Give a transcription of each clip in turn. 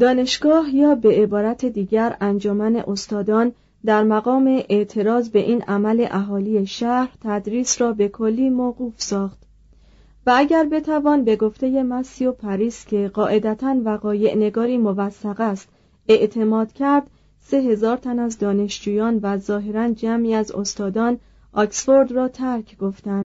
دانشگاه یا به عبارت دیگر انجمن استادان در مقام اعتراض به این عمل اهالی شهر تدریس را به کلی موقوف ساخت و اگر بتوان به گفته مسیو پاریس که قاعدتا وقایع نگاری موثق است اعتماد کرد سه هزار تن از دانشجویان و ظاهرا جمعی از استادان آکسفورد را ترک گفتند.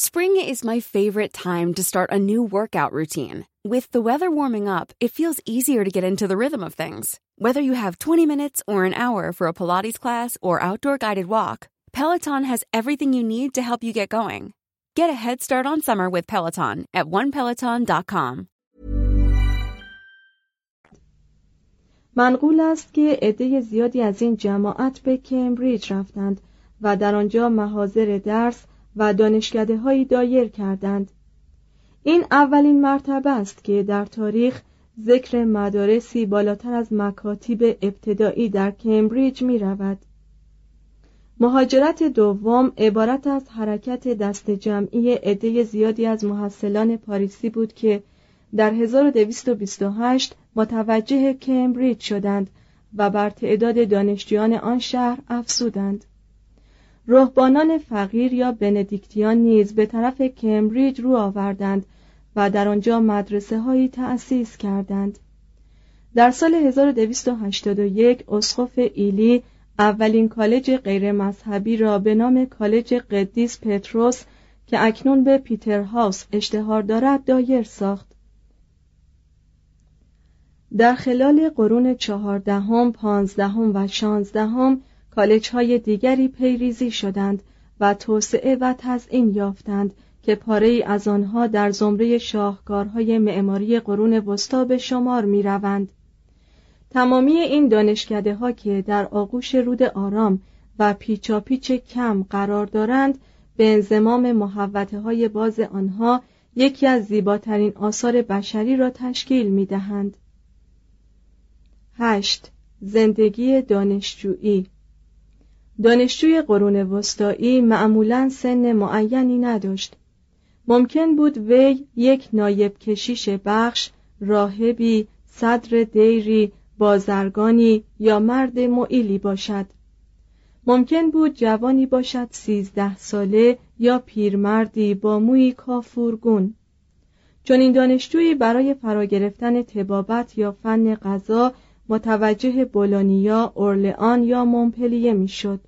Spring is my favorite time to start a new workout routine. With the weather warming up, it feels easier to get into the rhythm of things. Whether you have 20 minutes or an hour for a Pilates class or outdoor guided walk, Peloton has everything you need to help you get going. Get a head start on summer with Peloton at onepeloton.com. منقول است که عده زیادی از این جماعت به کمبریج رفتند و در آنجا محاضر درس و دانشکده هایی دایر کردند این اولین مرتبه است که در تاریخ ذکر مدارسی بالاتر از مکاتب ابتدایی در کمبریج می رود. مهاجرت دوم عبارت از حرکت دست جمعی عده زیادی از محصلان پاریسی بود که در 1228 متوجه کمبریج شدند و بر تعداد دانشجویان آن شهر افزودند. رهبانان فقیر یا بندیکتیان نیز به طرف کمبریج رو آوردند و در آنجا مدرسه هایی تأسیس کردند. در سال 1281 اسقف ایلی اولین کالج غیر مذهبی را به نام کالج قدیس پتروس که اکنون به پیتر هاوس اشتهار دارد دایر ساخت. در خلال قرون چهاردهم، پانزدهم و شانزدهم کالج های دیگری پیریزی شدند و توسعه و تزئین یافتند که پاره از آنها در زمره شاهکارهای معماری قرون وسطا به شمار می روند. تمامی این دانشکده ها که در آغوش رود آرام و پیچاپیچ کم قرار دارند به انزمام محوته های باز آنها یکی از زیباترین آثار بشری را تشکیل می دهند. 8. زندگی دانشجویی دانشجوی قرون وسطایی معمولا سن معینی نداشت. ممکن بود وی یک نایب کشیش بخش راهبی صدر دیری بازرگانی یا مرد معیلی باشد. ممکن بود جوانی باشد سیزده ساله یا پیرمردی با موی کافورگون. چون این دانشجویی برای فرا گرفتن تبابت یا فن غذا متوجه بولونیا، اورلئان یا مونپلیه می‌شد.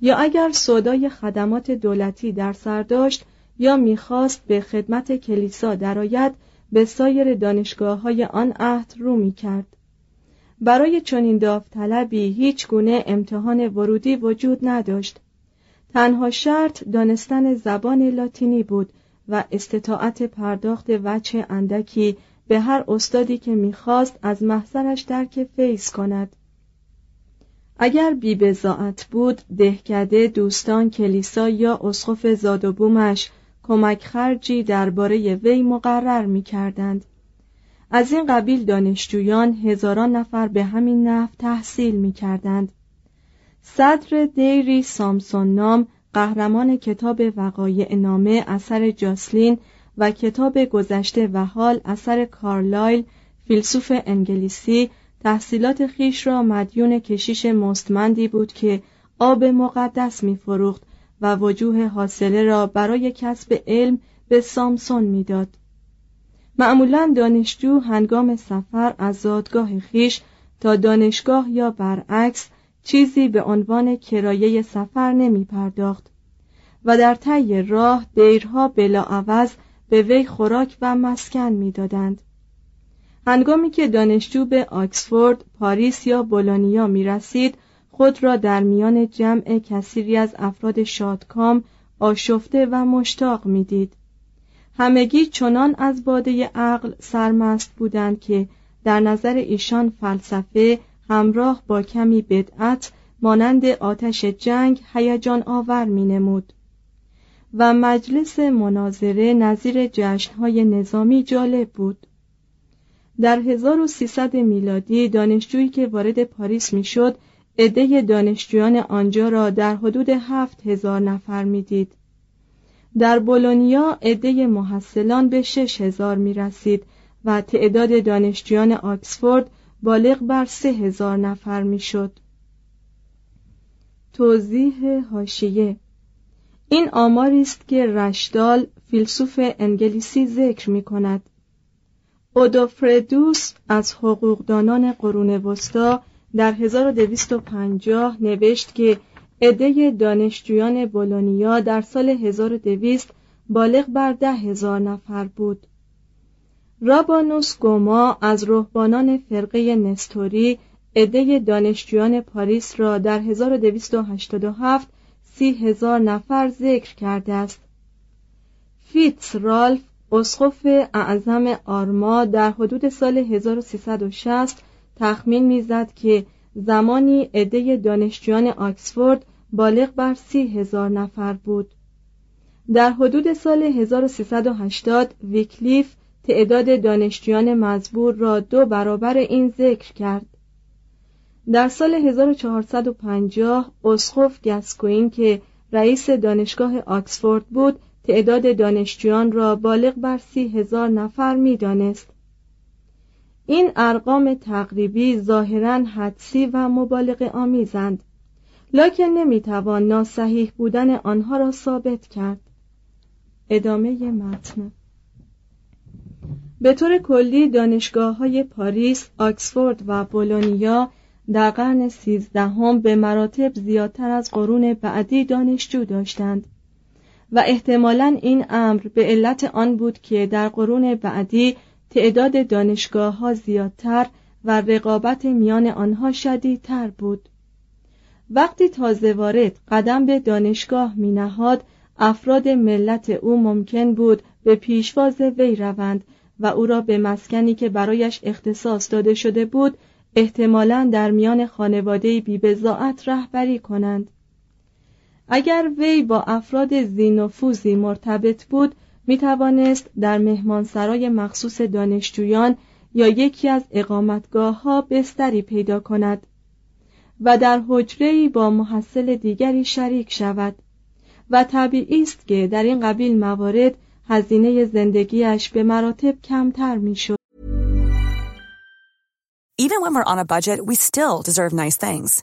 یا اگر سودای خدمات دولتی در سر داشت یا می‌خواست به خدمت کلیسا درآید به سایر دانشگاه های آن عهد رو می کرد. برای چنین داوطلبی هیچ گونه امتحان ورودی وجود نداشت. تنها شرط دانستن زبان لاتینی بود و استطاعت پرداخت وچه اندکی به هر استادی که می‌خواست از محضرش درک فیض کند اگر بی بود دهکده دوستان کلیسا یا اسقف زاد و بومش کمک خرجی درباره وی مقرر می کردند. از این قبیل دانشجویان هزاران نفر به همین نحو تحصیل می کردند. صدر دیری سامسون نام قهرمان کتاب وقایع نامه اثر جاسلین و کتاب گذشته و حال اثر کارلایل فیلسوف انگلیسی تحصیلات خیش را مدیون کشیش مستمندی بود که آب مقدس میفروخت و وجوه حاصله را برای کسب علم به سامسون می‌داد. معمولا دانشجو هنگام سفر از زادگاه خیش تا دانشگاه یا برعکس چیزی به عنوان کرایه سفر نمی پرداخت و در طی راه دیرها بلاعوض به وی خوراک و مسکن می‌دادند. هنگامی که دانشجو به آکسفورد، پاریس یا بولونیا می رسید خود را در میان جمع کثیری از افراد شادکام آشفته و مشتاق می‌دید. همگی چنان از باده عقل سرمست بودند که در نظر ایشان فلسفه همراه با کمی بدعت مانند آتش جنگ هیجان آور می نمود. و مجلس مناظره نظیر جشنهای نظامی جالب بود. در 1300 میلادی دانشجویی که وارد پاریس می‌شد عده دانشجویان آنجا را در حدود هفت هزار نفر می‌دید. در بولونیا عده محصلان به شش هزار می رسید و تعداد دانشجویان آکسفورد بالغ بر سه هزار نفر می شد. توضیح هاشیه این آماری است که رشدال فیلسوف انگلیسی ذکر می کند. اودوفردوس از حقوقدانان قرون وسطا در 1250 نوشت که عده دانشجویان بولونیا در سال 1200 بالغ بر ده هزار نفر بود. رابانوس گوما از رهبانان فرقه نستوری عده دانشجویان پاریس را در 1287 سی هزار نفر ذکر کرده است. فیتس رالف اسقف اعظم آرما در حدود سال 1360 تخمین می‌زد که زمانی عده دانشجویان آکسفورد بالغ بر سی هزار نفر بود. در حدود سال 1380 ویکلیف تعداد دانشجویان مزبور را دو برابر این ذکر کرد. در سال 1450 اسقف گسکوین که رئیس دانشگاه آکسفورد بود تعداد دانشجویان را بالغ بر سی هزار نفر می دانست. این ارقام تقریبی ظاهرا حدسی و مبالغ آمیزند لکن نمی‌توان ناسحیح بودن آنها را ثابت کرد. ادامه متن. به طور کلی دانشگاه های پاریس، آکسفورد و بولونیا در قرن سیزدهم به مراتب زیادتر از قرون بعدی دانشجو داشتند. و احتمالا این امر به علت آن بود که در قرون بعدی تعداد دانشگاه ها زیادتر و رقابت میان آنها شدیدتر بود. وقتی تازه وارد قدم به دانشگاه می نهاد افراد ملت او ممکن بود به پیشواز وی روند و او را به مسکنی که برایش اختصاص داده شده بود احتمالا در میان خانواده بیبزاعت رهبری کنند. اگر وی با افراد زینفوزی مرتبط بود می توانست در مهمانسرای مخصوص دانشجویان یا یکی از اقامتگاه ها بستری پیدا کند و در حجره با محصل دیگری شریک شود و طبیعی است که در این قبیل موارد هزینه زندگیش به مراتب کمتر می‌شد. Even when we're on a budget, we still deserve nice things.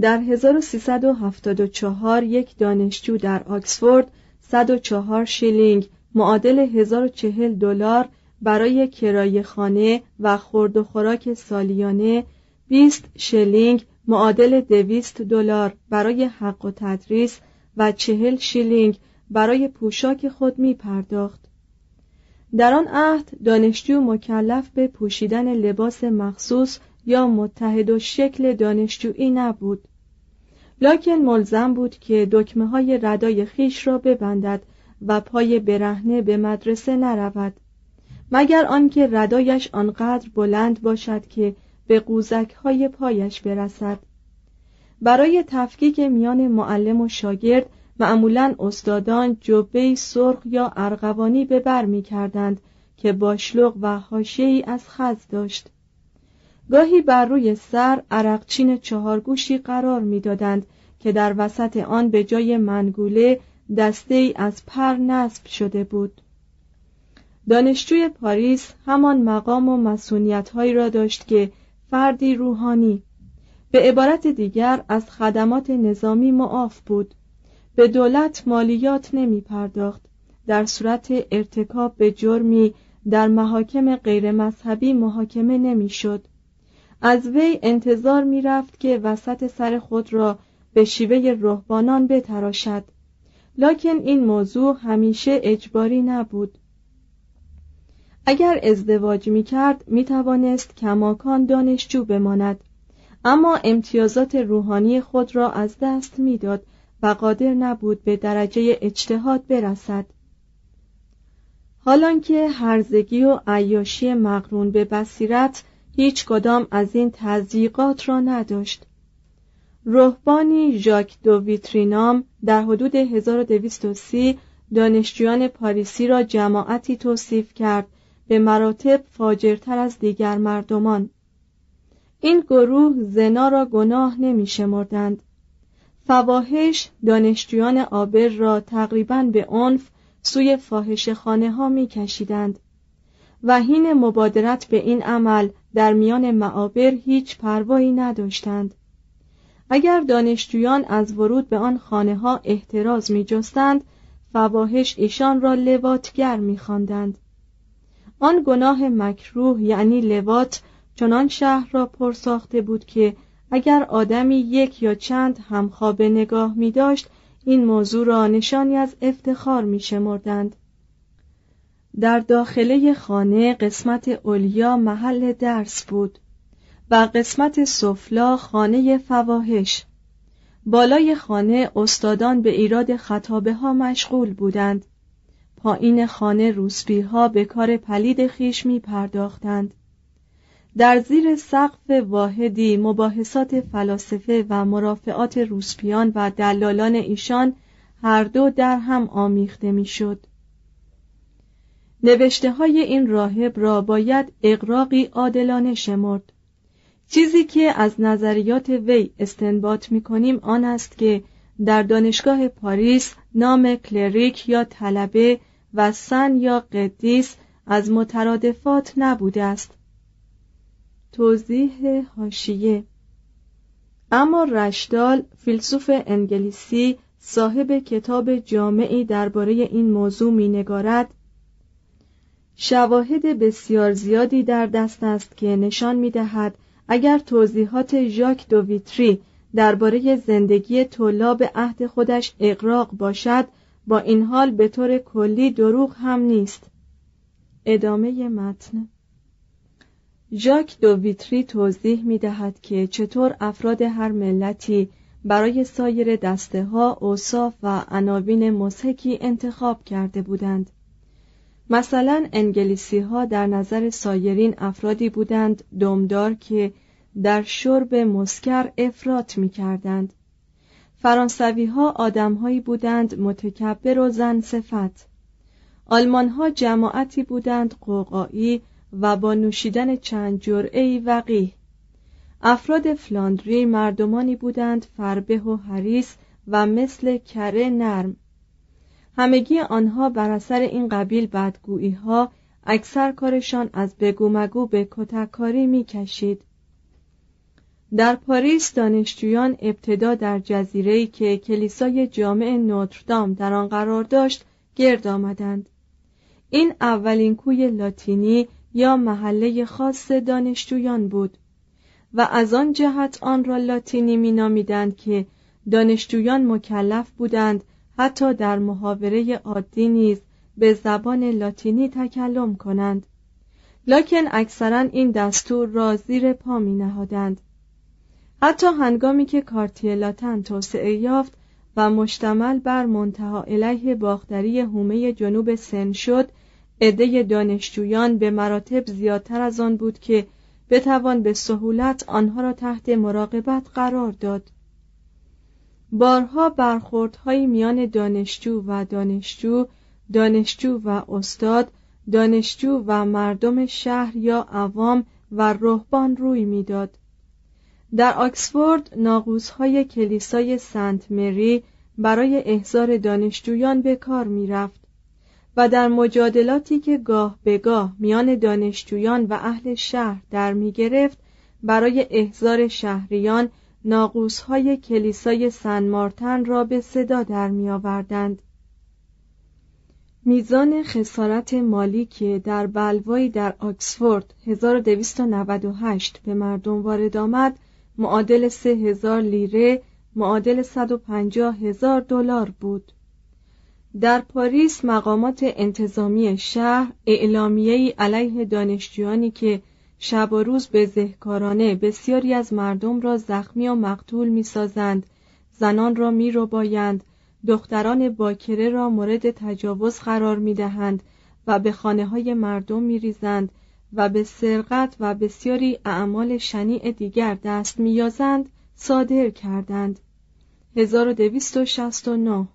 در 1374 یک دانشجو در آکسفورد 104 شیلینگ معادل 1040 دلار برای کرایه خانه و خورد و خوراک سالیانه 20 شیلینگ معادل 200 دلار برای حق تدریس و 40 شیلینگ برای پوشاک خود می پرداخت. در آن عهد دانشجو مکلف به پوشیدن لباس مخصوص یا متحد و شکل دانشجویی نبود. لاکن ملزم بود که دکمه های ردای خیش را ببندد و پای برهنه به مدرسه نرود. مگر آنکه ردایش آنقدر بلند باشد که به قوزک های پایش برسد. برای تفکیک میان معلم و شاگرد معمولا استادان جبه سرخ یا ارغوانی به بر می کردند که باشلوغ و ای از خز داشت. گاهی بر روی سر عرقچین چهارگوشی قرار می‌دادند که در وسط آن به جای منگوله دسته ای از پر نصب شده بود. دانشجوی پاریس همان مقام و مسئولیت هایی را داشت که فردی روحانی. به عبارت دیگر از خدمات نظامی معاف بود. به دولت مالیات نمی پرداخت در صورت ارتکاب به جرمی در محاکم غیر مذهبی محاکمه نمی شد از وی انتظار می رفت که وسط سر خود را به شیوه رهبانان بتراشد. لکن این موضوع همیشه اجباری نبود. اگر ازدواج می کرد می توانست کماکان دانشجو بماند. اما امتیازات روحانی خود را از دست می‌داد و قادر نبود به درجه اجتهاد برسد. حالانکه هرزگی و عیاشی مقرون به بصیرت هیچ کدام از این تضییقات را نداشت. روحبانی ژاک دو ویترینام در حدود 1230 دانشجویان پاریسی را جماعتی توصیف کرد به مراتب فاجرتر از دیگر مردمان. این گروه زنا را گناه نمی شمردند. فواهش دانشجویان آبر را تقریبا به عنف سوی فاحش خانه ها می کشیدند. و هین مبادرت به این عمل در میان معابر هیچ پروایی نداشتند اگر دانشجویان از ورود به آن خانه ها احتراز می جستند فواهش ایشان را لواتگر می خواندند. آن گناه مکروه یعنی لوات چنان شهر را پر ساخته بود که اگر آدمی یک یا چند همخواب نگاه می داشت این موضوع را نشانی از افتخار می شمردند. در داخله خانه قسمت اولیا محل درس بود و قسمت سفلا خانه فواهش بالای خانه استادان به ایراد خطابه ها مشغول بودند. پایین خانه روسبی ها به کار پلید خیش می پرداختند در زیر سقف واحدی مباحثات فلاسفه و مرافعات روسپیان و دلالان ایشان هر دو در هم آمیخته می‌شد. نوشته های این راهب را باید اقراقی عادلانه شمرد. چیزی که از نظریات وی استنباط می کنیم آن است که در دانشگاه پاریس نام کلریک یا طلبه و سن یا قدیس از مترادفات نبوده است. توضیح هاشیه اما رشدال فیلسوف انگلیسی صاحب کتاب جامعی درباره این موضوع مینگارد شواهد بسیار زیادی در دست است که نشان می‌دهد اگر توضیحات ژاک دو ویتری درباره زندگی طلاب عهد خودش اقراق باشد با این حال به طور کلی دروغ هم نیست. ادامه متن. ژاک دو ویتری توضیح می دهد که چطور افراد هر ملتی برای سایر دسته ها اوصاف و عناوین مسحکی انتخاب کرده بودند. مثلا انگلیسی ها در نظر سایرین افرادی بودند دمدار که در شرب مسکر افراط می کردند فرانسوی ها آدم بودند متکبر و زن صفت. آلمان ها جماعتی بودند قوقایی و با نوشیدن چند جرعه وقیه افراد فلاندری مردمانی بودند فربه و حریس و مثل کره نرم. همگی آنها بر اثر این قبیل بدگویی ها اکثر کارشان از بگو مگو به کتککاری می کشید. در پاریس دانشجویان ابتدا در جزیره‌ای که کلیسای جامع نوتردام در آن قرار داشت گرد آمدند این اولین کوی لاتینی یا محله خاص دانشجویان بود و از آن جهت آن را لاتینی مینامیدند که دانشجویان مکلف بودند حتی در محاوره عادی نیز به زبان لاتینی تکلم کنند. لکن اکثرا این دستور را زیر پا می نهادند حتی هنگامی که کارتی لاتن توسعه یافت و مشتمل بر منتها علیه باختری هومه جنوب سن شد عده دانشجویان به مراتب زیادتر از آن بود که بتوان به سهولت آنها را تحت مراقبت قرار داد. بارها برخوردهایی میان دانشجو و دانشجو دانشجو و استاد دانشجو و مردم شهر یا عوام و رهبان روی می‌داد. در آکسفورد ناقوسهای کلیسای سنت مری برای احضار دانشجویان به کار می‌رفت و در مجادلاتی که گاه به گاه میان دانشجویان و اهل شهر در می گرفت برای احضار شهریان های کلیسای سن مارتن را به صدا در می آوردند. میزان خسارت مالی که در بلوایی در آکسفورد 1298 به مردم وارد آمد معادل 3000 لیره معادل 150 هزار دلار بود. در پاریس مقامات انتظامی شهر اعلامیه‌ای علیه دانشجویانی که شب و روز به ذهکارانه بسیاری از مردم را زخمی و مقتول می‌سازند. زنان را میروبایند دختران باکره را مورد تجاوز قرار می‌دهند و به خانه های مردم میریزند و به سرقت و بسیاری اعمال شنیع دیگر دست میازند صادر کردند. 1269